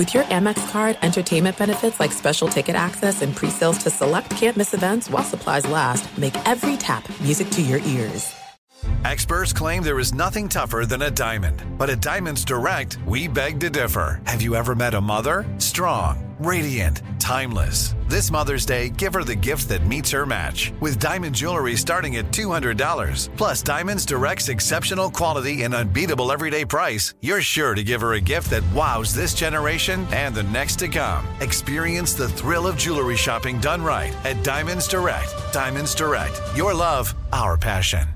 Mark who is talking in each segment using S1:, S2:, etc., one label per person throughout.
S1: With your Amex card, entertainment benefits like special ticket access and pre-sales to select campus events while supplies last, make every tap music to your ears.
S2: Experts claim there is nothing tougher than a diamond. But at Diamonds Direct, we beg to differ. Have you ever met a mother? Strong, radiant, timeless. This Mother's Day, give her the gift that meets her match. With diamond jewelry starting at $200. Plus, Diamonds Direct's exceptional quality and unbeatable everyday price, you're sure to give her a gift that wows this generation and the next to come. Experience the thrill of jewelry shopping done right at Diamonds Direct. Diamonds Direct. Your love, our passion.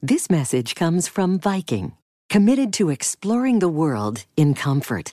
S3: This message comes from Viking, committed to exploring the world in comfort.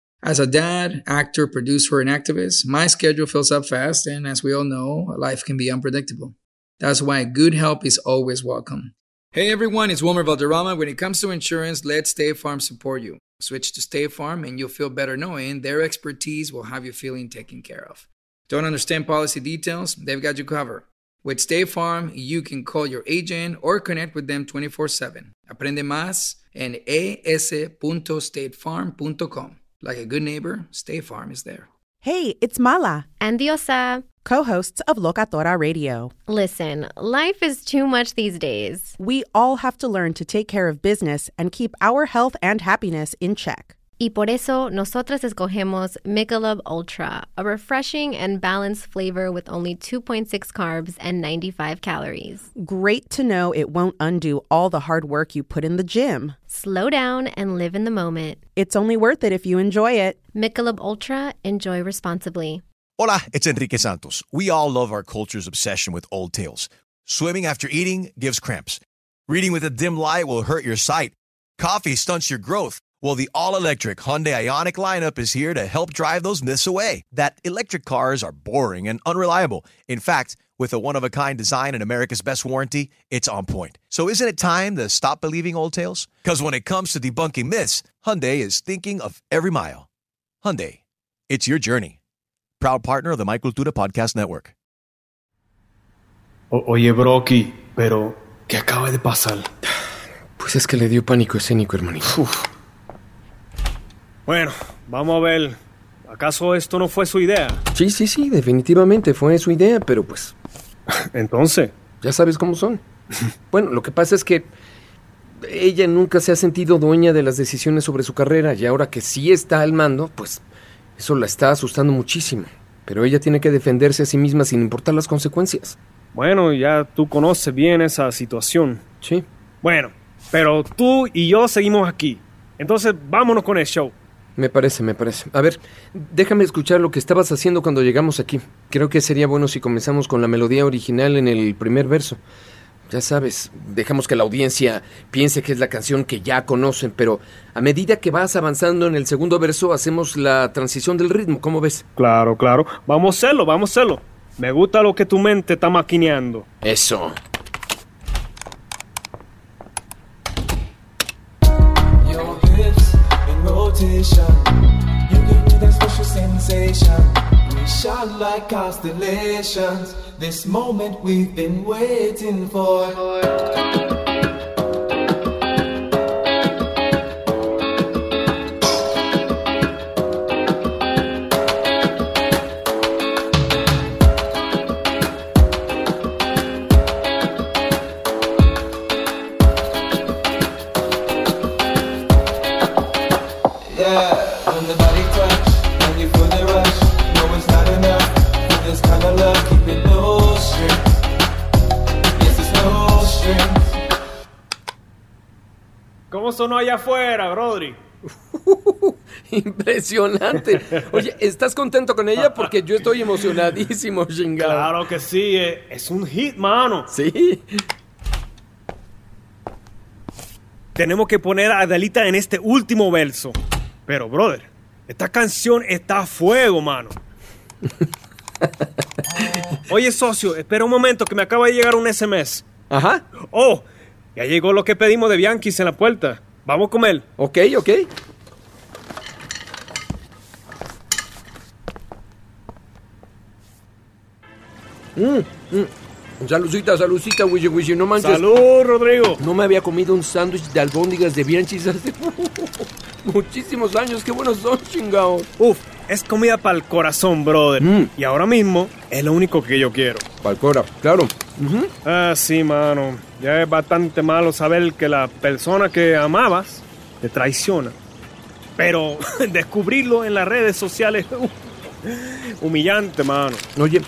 S4: As a dad, actor, producer, and activist, my schedule fills up fast, and as we all know, life can be unpredictable. That's why good help is always welcome. Hey everyone, it's Wilmer Valderrama. When it comes to insurance, let State Farm support you. Switch to State Farm, and you'll feel better knowing their expertise will have you feeling taken care of. Don't understand policy details? They've got you covered. With State Farm, you can call your agent or connect with them 24 7. Aprende más en es.statefarm.com. Like a good neighbor, State Farm is there.
S5: Hey, it's Mala,
S6: And Diosa.
S5: co hosts of Locatora Radio.
S6: Listen, life is too much these days.
S5: We all have to learn to take care of business and keep our health and happiness in check.
S6: Y por eso, nosotras escogemos Michelob Ultra, a refreshing and balanced flavor with only 2.6 carbs and 95 calories.
S5: Great to know it won't undo all the hard work you put in the gym.
S6: Slow down and live in the moment.
S5: It's only worth it if you enjoy it.
S6: Michelob Ultra, enjoy responsibly.
S7: Hola, it's Enrique Santos. We all love our culture's obsession with old tales. Swimming after eating gives cramps. Reading with a dim light will hurt your sight. Coffee stunts your growth. Well, the all electric Hyundai Ionic lineup is here to help drive those myths away. That electric cars are boring and unreliable. In fact, with a one of a kind design and America's best warranty, it's on point. So isn't it time to stop believing old tales? Because when it comes to debunking myths, Hyundai is thinking of every mile. Hyundai, it's your journey. Proud partner of the Michael Cultura Podcast Network.
S8: O- oye, Brocky, pero ¿qué acaba de pasar?
S9: Pues es que le dio pánico escénico, hermanito.
S8: Bueno, vamos a ver. ¿Acaso esto no fue su idea?
S9: Sí, sí, sí, definitivamente fue su idea, pero pues
S8: Entonces,
S9: ya sabes cómo son. Bueno, lo que pasa es que ella nunca se ha sentido dueña de las decisiones sobre su carrera y ahora que sí está al mando, pues eso la está asustando muchísimo. Pero ella tiene que defenderse a sí misma sin importar las consecuencias.
S8: bueno, ya tú conoces bien esa situación.
S9: Sí.
S8: Bueno, pero tú y yo seguimos aquí. Entonces, vámonos con el show.
S9: Me parece, me parece. A ver, déjame escuchar lo que estabas haciendo cuando llegamos aquí. Creo que sería bueno si comenzamos con la melodía original en el primer verso. Ya sabes, dejamos que la audiencia piense que es la canción que ya conocen, pero a medida que vas avanzando en el segundo verso hacemos la transición del ritmo, ¿cómo ves?
S8: Claro, claro. Vamos a hacerlo, vamos a hacerlo. Me gusta lo que tu mente está maquineando.
S9: Eso.
S10: Rotation. You give me that special sensation. We shine like constellations. This moment we've been waiting for.
S8: ¿Cómo sonó allá afuera, Brodri?
S9: Impresionante. Oye, ¿estás contento con ella? Porque yo estoy emocionadísimo, chingado.
S8: Claro que sí, eh, es un hit, mano.
S9: Sí.
S8: Tenemos que poner a Adelita en este último verso. Pero, brother, esta canción está a fuego, mano. Oye, socio, espera un momento que me acaba de llegar un SMS.
S9: Ajá.
S8: Oh, ya llegó lo que pedimos de Bianquis en la puerta. Vamos con él.
S9: Ok, ok. Mm, mm. Salucita, salucita, Wishy Wishy, no manches.
S8: Salud, Rodrigo.
S9: No me había comido un sándwich de albóndigas de Bianchis hace muchísimos años. Qué buenos son, chingao.
S8: Uf, es comida para el corazón, brother.
S9: Mm.
S8: Y ahora mismo es lo único que yo quiero.
S9: Palcora, claro. Ujú.
S8: Ah, sí, mano. Ya es bastante malo saber que la persona que amabas te traiciona. Pero descubrirlo en las redes sociales, uf, humillante, mano.
S9: Oye,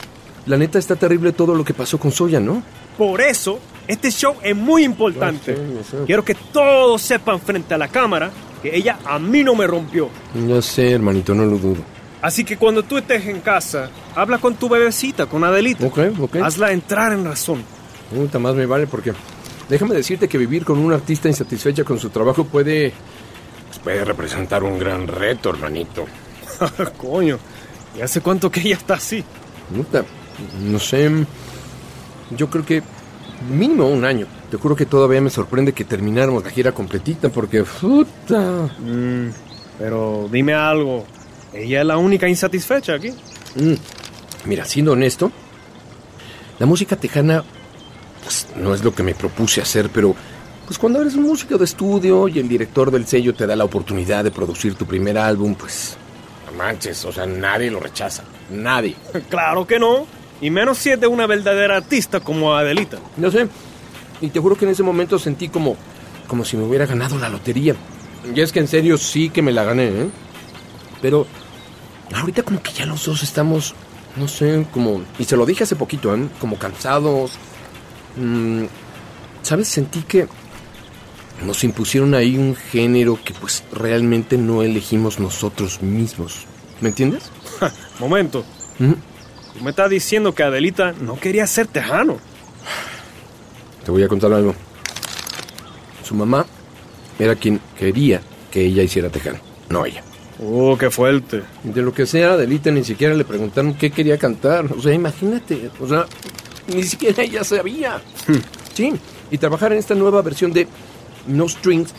S9: la neta está terrible todo lo que pasó con Soya, ¿no?
S8: Por eso, este show es muy importante.
S9: Sé, sé.
S8: Quiero que todos sepan frente a la cámara que ella a mí no me rompió.
S9: Ya sé, hermanito, no lo dudo.
S8: Así que cuando tú estés en casa, habla con tu bebecita, con Adelita.
S9: Ok, ok.
S8: Hazla entrar en razón.
S9: Puta más me vale porque déjame decirte que vivir con una artista insatisfecha con su trabajo puede pues, puede representar un gran reto, hermanito.
S8: Coño, ¿y hace cuánto que ella está así?
S9: Puta, no sé. Yo creo que mínimo un año. Te juro que todavía me sorprende que termináramos la gira completita porque puta.
S8: Mm, pero dime algo. Ella es la única insatisfecha aquí.
S9: Mm, Mira, siendo honesto, la música tejana pues, no es lo que me propuse hacer, pero pues cuando eres un músico de estudio y el director del sello te da la oportunidad de producir tu primer álbum, pues no manches, o sea, nadie lo rechaza, nadie.
S8: Claro que no. Y menos si es de una verdadera artista como Adelita.
S9: No sé, y te juro que en ese momento sentí como, como si me hubiera ganado la lotería. Y es que en serio sí que me la gané, ¿eh? Pero ahorita como que ya los dos estamos, no sé, como... Y se lo dije hace poquito, ¿eh? Como cansados. Mm, ¿Sabes? Sentí que nos impusieron ahí un género que pues realmente no elegimos nosotros mismos. ¿Me entiendes?
S8: Momento.
S9: Mm,
S8: me estás diciendo que Adelita no quería ser tejano.
S9: Te voy a contar algo. Su mamá era quien quería que ella hiciera tejano, no ella.
S8: Oh, qué fuerte.
S9: De lo que sea, Adelita ni siquiera le preguntaron qué quería cantar. O sea, imagínate. O sea, ni siquiera ella sabía. Sí, y trabajar en esta nueva versión de No Strings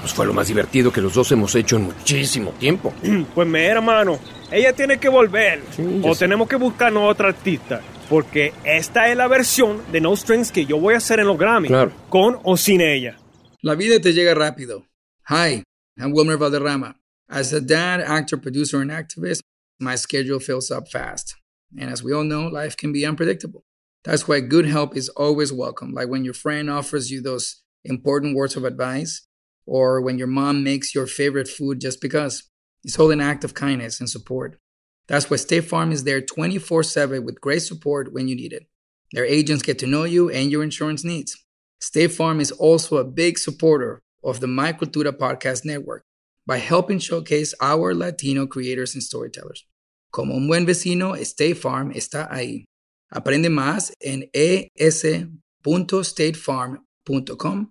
S9: pues fue lo más divertido que los dos hemos hecho en muchísimo tiempo.
S8: Pues me hermano, ella tiene que volver.
S9: Sí,
S8: o
S9: sé.
S8: tenemos que buscarnos otra artista. Porque esta es la versión de No Strings que yo voy a hacer en los Grammy.
S9: Claro.
S8: Con o sin ella.
S4: La vida te llega rápido. Hi, I'm Wilmer Valderrama. As a dad, actor, producer, and activist, my schedule fills up fast. And as we all know, life can be unpredictable. That's why good help is always welcome, like when your friend offers you those important words of advice, or when your mom makes your favorite food just because. It's all an act of kindness and support. That's why State Farm is there 24 7 with great support when you need it. Their agents get to know you and your insurance needs. State Farm is also a big supporter of the My Cultura podcast network by helping showcase our Latino creators and storytellers. Como un buen vecino, State Farm está ahí. Aprende más en es.statefarm.com.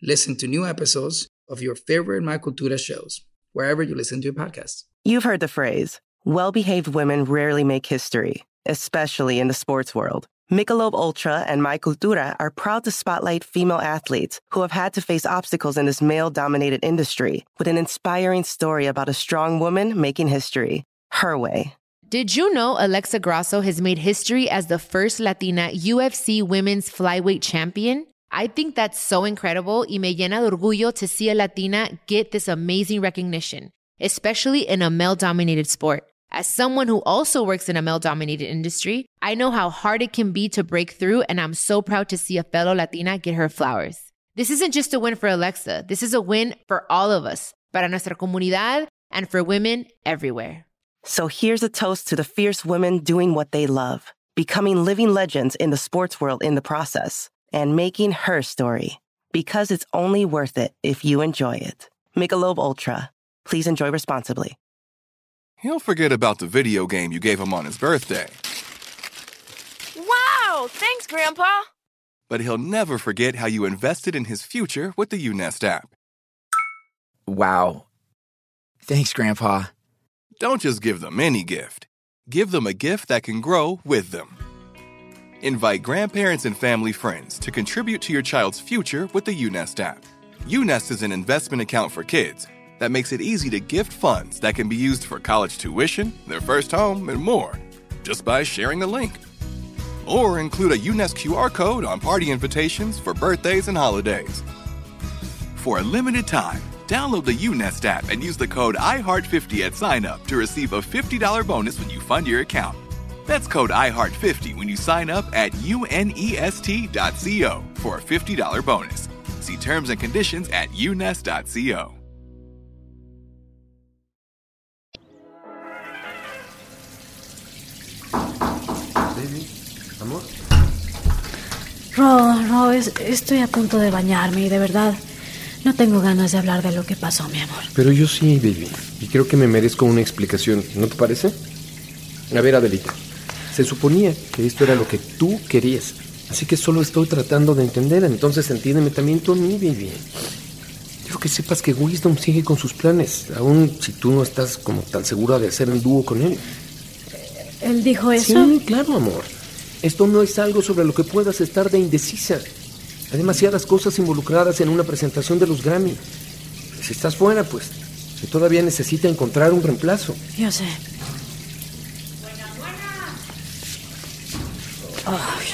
S4: Listen to new episodes of your favorite My Cultura shows wherever you listen to your podcasts.
S11: You've heard the phrase, well behaved women rarely make history, especially in the sports world. Michelob Ultra and My Cultura are proud to spotlight female athletes who have had to face obstacles in this male dominated industry with an inspiring story about a strong woman making history her way.
S12: Did you know Alexa Grasso has made history as the first Latina UFC women's flyweight champion? I think that's so incredible y me llena de orgullo to see a Latina get this amazing recognition, especially in a male dominated sport. As someone who also works in a male dominated industry, I know how hard it can be to break through, and I'm so proud to see a fellow Latina get her flowers. This isn't just a win for Alexa, this is a win for all of us, para nuestra comunidad, and for women everywhere.
S11: So here's a toast to the fierce women doing what they love, becoming living legends in the sports world in the process, and making her story. Because it's only worth it if you enjoy it. Michelob Ultra. Please enjoy responsibly.
S13: He'll forget about the video game you gave him on his birthday,
S14: Wow! Thanks, Grandpa.
S13: but he'll never forget how you invested in his future with the UNEST app.
S15: Wow. Thanks, Grandpa.
S13: Don't just give them any gift. Give them a gift that can grow with them. Invite grandparents and family friends to contribute to your child's future with the UNEST app. UNEST is an investment account for kids that makes it easy to gift funds that can be used for college tuition, their first home, and more, just by sharing the link. Or include a UNEST QR code on party invitations for birthdays and holidays. For a limited time, download the UNEST app and use the code IHEART50 at sign up to receive a $50 bonus when you fund your account. That's code IHEART50 when you sign up at unest.co for a $50 bonus. See terms and conditions at unest.co.
S9: Baby, amor.
S16: Ro, Ro, es- estoy a punto de bañarme y de verdad no tengo ganas de hablar de lo que pasó, mi amor.
S9: Pero yo sí, baby. Y creo que me merezco una explicación. ¿No te parece? A ver, Adelita. Se suponía que esto era lo que tú querías. Así que solo estoy tratando de entender. Entonces entiéndeme también tú a mí, baby. Quiero que sepas que Wisdom sigue con sus planes, aun si tú no estás como tan segura de hacer el dúo con él.
S16: ¿Él dijo eso?
S9: Sí, claro, amor. Esto no es algo sobre lo que puedas estar de indecisa. Hay demasiadas cosas involucradas en una presentación de los Grammy. Si estás fuera, pues, se todavía necesita encontrar un reemplazo.
S16: Yo sé. Ay,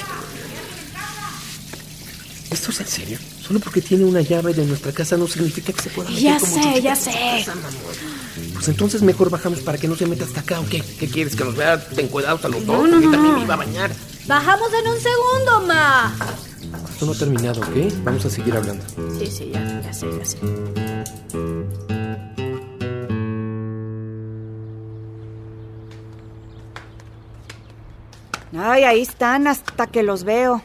S9: ¿Esto es en serio? Solo porque tiene una llave de nuestra casa no significa que se pueda meter
S16: ya
S9: como
S16: sé, ya sé.
S9: casa. Pues entonces mejor bajamos para que no se meta hasta acá, ¿o qué? ¿Qué quieres? ¿Que nos vea encuedados a los
S16: No,
S9: dos?
S16: no, no,
S9: también me iba a bañar.
S16: Bajamos en un segundo, ma.
S9: Esto no ha terminado, ¿ok? Vamos a seguir hablando.
S16: Sí, sí, ya, ya sé, ya sé.
S17: Ay, ahí están hasta que los veo.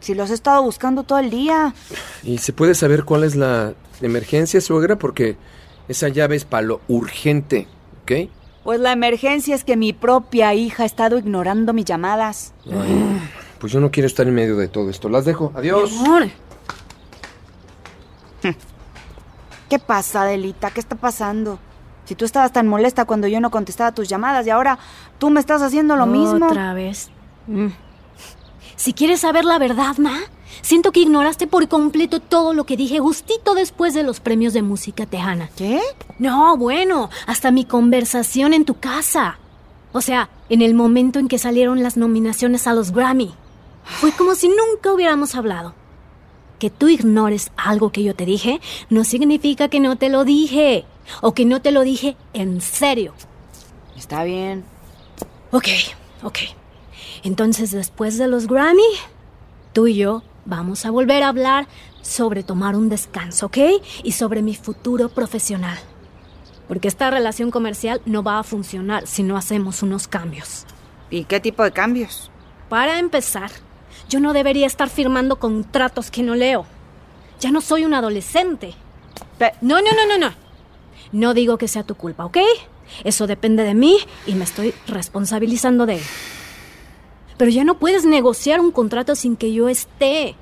S17: Si los he estado buscando todo el día.
S9: ¿Y se puede saber cuál es la emergencia, suegra? Porque esa llave es para lo urgente, ¿ok?
S17: Pues la emergencia es que mi propia hija ha estado ignorando mis llamadas.
S9: Pues yo no quiero estar en medio de todo esto. Las dejo. Adiós.
S17: ¿Qué pasa, Adelita? ¿Qué está pasando? Si tú estabas tan molesta cuando yo no contestaba tus llamadas y ahora tú me estás haciendo lo mismo.
S16: Otra vez. Mm. Si quieres saber la verdad, Ma, siento que ignoraste por completo todo lo que dije justito después de los premios de música tejana.
S17: ¿Qué?
S16: No, bueno, hasta mi conversación en tu casa. O sea, en el momento en que salieron las nominaciones a los Grammy. Fue como si nunca hubiéramos hablado. Que tú ignores algo que yo te dije no significa que no te lo dije. O que no te lo dije en serio.
S17: Está bien.
S16: Ok, ok. Entonces, después de los Grammy, tú y yo vamos a volver a hablar sobre tomar un descanso, ¿ok? Y sobre mi futuro profesional. Porque esta relación comercial no va a funcionar si no hacemos unos cambios.
S17: ¿Y qué tipo de cambios?
S16: Para empezar, yo no debería estar firmando contratos que no leo. Ya no soy un adolescente. no, no, no, no, no. No digo que sea tu culpa, ¿ok? Eso depende de mí y me estoy responsabilizando de él. Pero ya no puedes negociar un contrato sin que yo esté.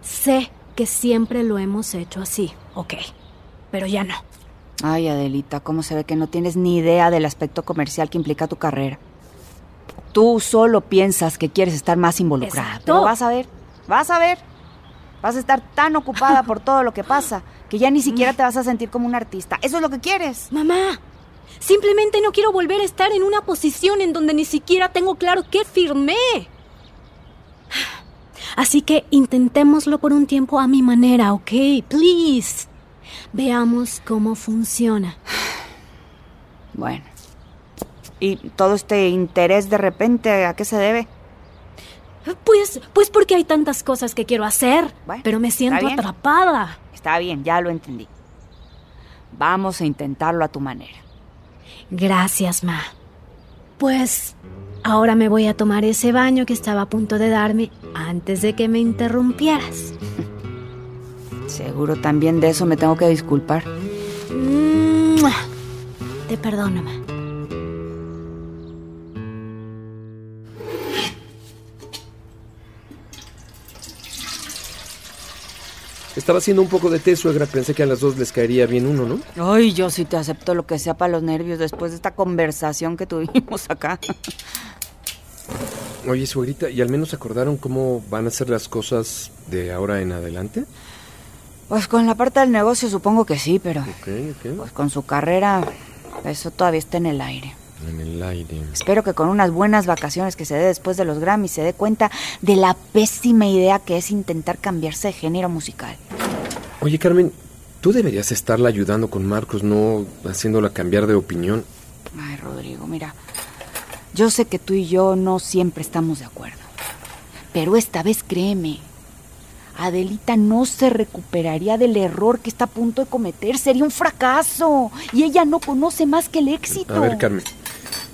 S16: Sé que siempre lo hemos hecho así, ok. Pero ya no.
S17: Ay, Adelita, ¿cómo se ve que no tienes ni idea del aspecto comercial que implica tu carrera? Tú solo piensas que quieres estar más involucrada.
S16: Exacto.
S17: Pero vas a ver, vas a ver. Vas a estar tan ocupada por todo lo que pasa que ya ni siquiera te vas a sentir como un artista. Eso es lo que quieres.
S16: Mamá, simplemente no quiero volver a estar en una posición en donde ni siquiera tengo claro qué firmé. Así que intentémoslo por un tiempo a mi manera, ¿ok? Please. Veamos cómo funciona.
S17: Bueno. ¿Y todo este interés de repente a qué se debe?
S16: Pues, pues porque hay tantas cosas que quiero hacer, pero me siento atrapada.
S17: Está bien, ya lo entendí. Vamos a intentarlo a tu manera.
S16: Gracias, Ma. Pues ahora me voy a tomar ese baño que estaba a punto de darme antes de que me interrumpieras.
S17: Seguro también de eso me tengo que disculpar.
S16: ¡Mua! Te perdono, Ma.
S9: Estaba haciendo un poco de té, suegra. Pensé que a las dos les caería bien uno, ¿no?
S17: Ay, yo sí te acepto lo que sea para los nervios después de esta conversación que tuvimos acá.
S9: Oye, suegrita, ¿y al menos acordaron cómo van a ser las cosas de ahora en adelante?
S17: Pues con la parte del negocio supongo que sí, pero
S9: Ok, ok.
S17: pues con su carrera eso todavía está en el aire.
S9: En el aire.
S17: Espero que con unas buenas vacaciones que se dé después de los Grammys se dé cuenta de la pésima idea que es intentar cambiarse de género musical.
S9: Oye, Carmen, tú deberías estarla ayudando con Marcos, no haciéndola cambiar de opinión.
S17: Ay, Rodrigo, mira, yo sé que tú y yo no siempre estamos de acuerdo, pero esta vez créeme, Adelita no se recuperaría del error que está a punto de cometer, sería un fracaso y ella no conoce más que el éxito.
S9: A ver, Carmen,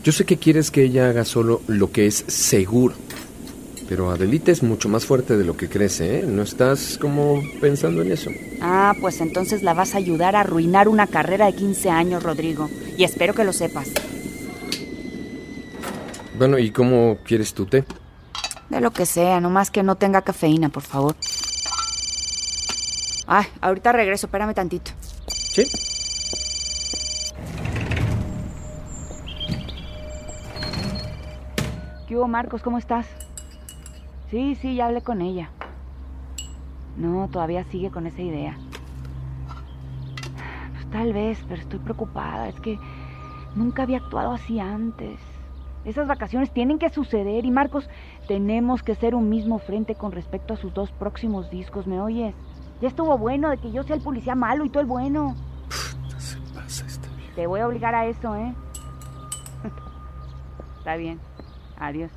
S9: yo sé que quieres que ella haga solo lo que es seguro, pero Adelita es mucho más fuerte de lo que crees, ¿eh? ¿No estás como pensando en eso?
S17: Ah, pues entonces la vas a ayudar a arruinar una carrera de 15 años, Rodrigo, y espero que lo sepas.
S9: Bueno, ¿y cómo quieres tu té?
S17: De lo que sea, nomás que no tenga cafeína, por favor. Ay, ahorita regreso, espérame tantito.
S9: Sí.
S17: ¿Qué hubo, Marcos? ¿Cómo estás? Sí, sí, ya hablé con ella. No, todavía sigue con esa idea. Pues tal vez, pero estoy preocupada. Es que nunca había actuado así antes. Esas vacaciones tienen que suceder y Marcos, tenemos que ser un mismo frente con respecto a sus dos próximos discos, ¿me oyes? Ya estuvo bueno de que yo sea el policía malo y tú el bueno.
S9: Se pasa esta vieja.
S17: Te voy a obligar a eso, ¿eh? Está bien. Adiós.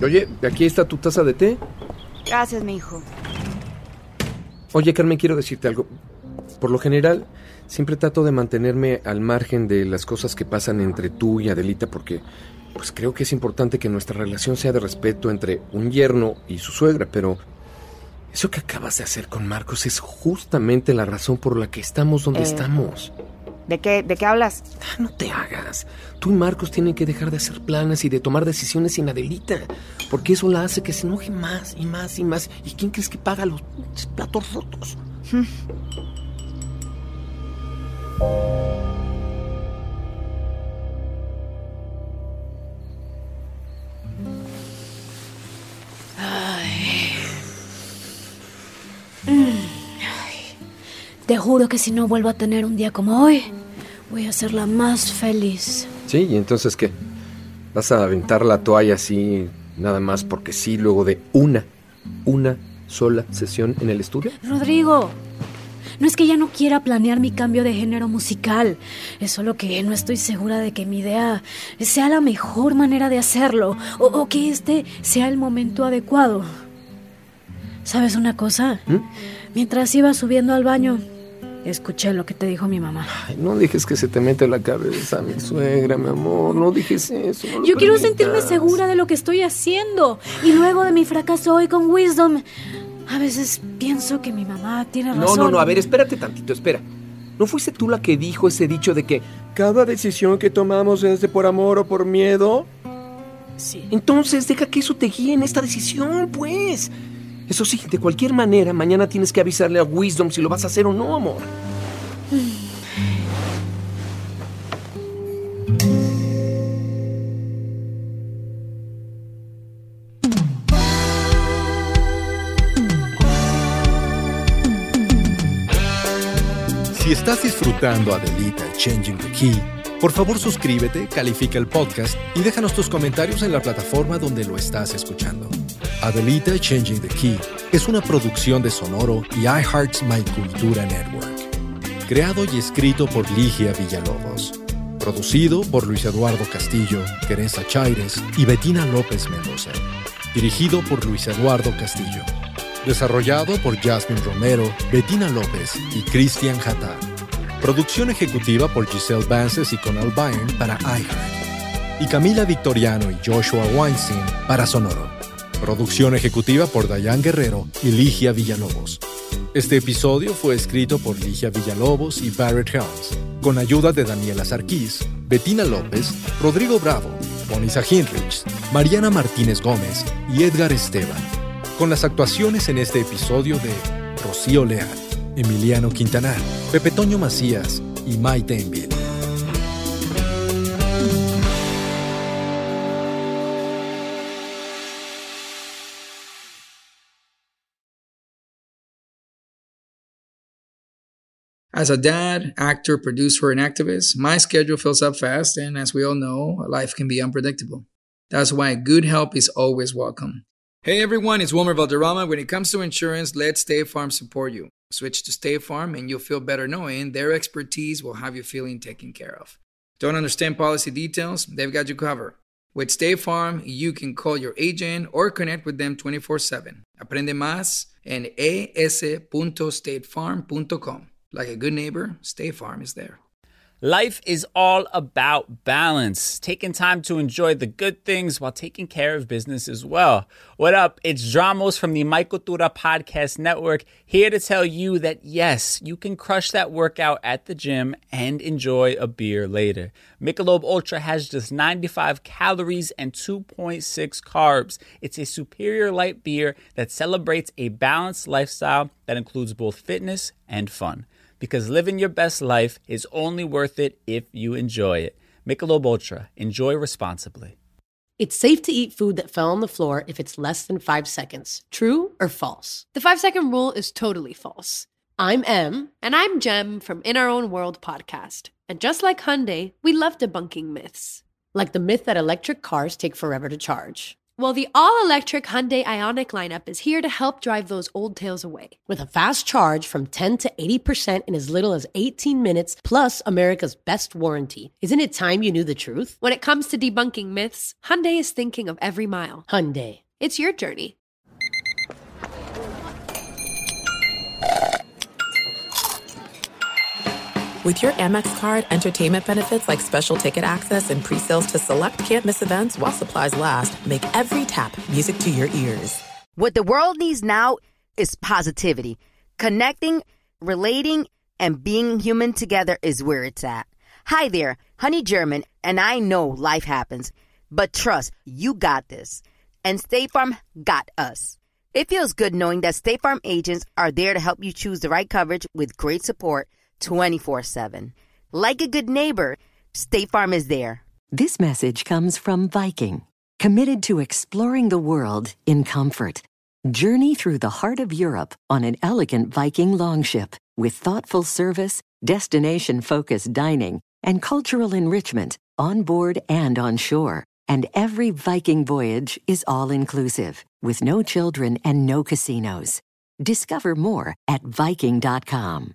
S9: Oye, aquí está tu taza de té.
S17: Gracias, mi hijo.
S9: Oye, Carmen, quiero decirte algo. Por lo general, siempre trato de mantenerme al margen de las cosas que pasan entre tú y Adelita porque pues creo que es importante que nuestra relación sea de respeto entre un yerno y su suegra, pero eso que acabas de hacer con Marcos es justamente la razón por la que estamos donde
S17: Eh.
S9: estamos.
S17: ¿De qué, ¿De qué hablas?
S9: Ah, no te hagas. Tú y Marcos tienen que dejar de hacer planes y de tomar decisiones sin Adelita, porque eso la hace que se enoje más y más y más. ¿Y quién crees que paga los platos rotos?
S16: Te juro que si no vuelvo a tener un día como hoy, voy a ser la más feliz.
S9: Sí, ¿y entonces qué? ¿Vas a aventar la toalla así, nada más porque sí, luego de una, una sola sesión en el estudio?
S16: Rodrigo, no es que ya no quiera planear mi cambio de género musical, es solo que no estoy segura de que mi idea sea la mejor manera de hacerlo o, o que este sea el momento adecuado. ¿Sabes una cosa? Mientras iba subiendo al baño, escuché lo que te dijo mi mamá.
S9: Ay, no dejes que se te mete la cabeza, mi suegra, mi amor. No dijes eso. no
S16: Yo quiero
S9: permitas.
S16: sentirme segura de lo que estoy haciendo. Y luego de mi fracaso hoy con Wisdom, a veces pienso que mi mamá tiene
S9: No,
S16: razón.
S9: no, no, a ver, espérate tantito, espera. ¿No fuiste tú la que dijo ese dicho de que cada decisión que tomamos es de por amor o por miedo?
S16: Sí.
S9: Entonces, deja que eso te guíe en esta decisión, pues. Eso sí, de cualquier manera, mañana tienes que avisarle a Wisdom si lo vas a hacer o no, amor.
S14: Si estás disfrutando Adelita Changing the Key, por favor suscríbete, califica el podcast y déjanos tus comentarios en la plataforma donde lo estás escuchando. Adelita Changing the Key es una producción de Sonoro y iHeart's My Cultura Network. Creado y escrito por Ligia Villalobos. Producido por Luis Eduardo Castillo, Teresa Chaires y Betina López Mendoza. Dirigido por Luis Eduardo Castillo. Desarrollado por Jasmine Romero, Bettina López y Christian Hatta. Producción ejecutiva por Giselle Vances y Conal Byrne para iHeart. Y Camila Victoriano y Joshua Weinstein para Sonoro. Producción ejecutiva por Dayan Guerrero y Ligia Villalobos. Este episodio fue escrito por Ligia Villalobos y Barrett Helms, con ayuda de Daniela Sarquís, Bettina López, Rodrigo Bravo, Bonisa Hinrich, Mariana Martínez Gómez y Edgar Esteban, con las actuaciones en este episodio de Rocío Leal, Emiliano Quintanar, Pepe Toño Macías y Maite Enville.
S4: As a dad, actor, producer, and activist, my schedule fills up fast, and as we all know, life can be unpredictable. That's why good help is always welcome. Hey everyone, it's Wilmer Valderrama. When it comes to insurance, let State Farm support you. Switch to State Farm and you'll feel better knowing their expertise will have you feeling taken care of. Don't understand policy details? They've got you covered. With State Farm, you can call your agent or connect with them 24 7. Aprende más en es.statefarm.com. Like a good neighbor, State Farm is there.
S18: Life is all about balance, taking time to enjoy the good things while taking care of business as well. What up? It's Dramos from the Michael Tura Podcast Network here to tell you that yes, you can crush that workout at the gym and enjoy a beer later. Michelob Ultra has just 95 calories and 2.6 carbs. It's a superior light beer that celebrates a balanced lifestyle that includes both fitness and fun because living your best life is only worth it if you enjoy it. Michelob Ultra. Enjoy responsibly.
S19: It's safe to eat food that fell on the floor if it's less than five seconds. True or false?
S20: The five second rule is totally false.
S19: I'm M.
S20: And I'm Jem from In Our Own World podcast. And just like Hyundai, we love debunking myths.
S19: Like the myth that electric cars take forever to charge.
S20: Well, the all electric Hyundai Ionic lineup is here to help drive those old tales away.
S19: With a fast charge from 10 to 80% in as little as 18 minutes, plus America's best warranty. Isn't it time you knew the truth?
S20: When it comes to debunking myths, Hyundai is thinking of every mile.
S19: Hyundai.
S20: It's your journey.
S1: With your Amex card, entertainment benefits like special ticket access and pre-sales to select campus events while supplies last, make every tap music to your ears.
S21: What the world needs now is positivity. Connecting, relating, and being human together is where it's at. Hi there, Honey German, and I know life happens, but trust, you got this. And State Farm got us. It feels good knowing that State Farm agents are there to help you choose the right coverage with great support 24 7. Like a good neighbor, State Farm is there.
S3: This message comes from Viking, committed to exploring the world in comfort. Journey through the heart of Europe on an elegant Viking longship with thoughtful service, destination focused dining, and cultural enrichment on board and on shore. And every Viking voyage is all inclusive, with no children and no casinos. Discover more at Viking.com.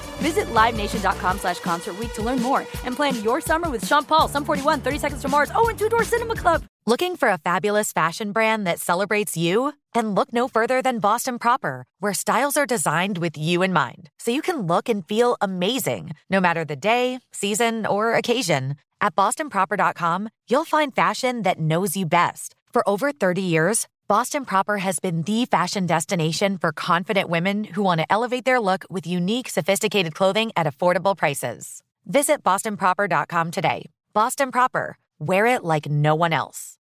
S22: Visit LiveNation.com slash Concert to learn more and plan your summer with Sean Paul, Sum 41, 30 Seconds to Mars, oh, and Two Door Cinema Club.
S23: Looking for a fabulous fashion brand that celebrates you? Then look no further than Boston Proper, where styles are designed with you in mind, so you can look and feel amazing no matter the day, season, or occasion. At BostonProper.com, you'll find fashion that knows you best. For over 30 years, Boston Proper has been the fashion destination for confident women who want to elevate their look with unique, sophisticated clothing at affordable prices. Visit BostonProper.com today. Boston Proper, wear it like no one else.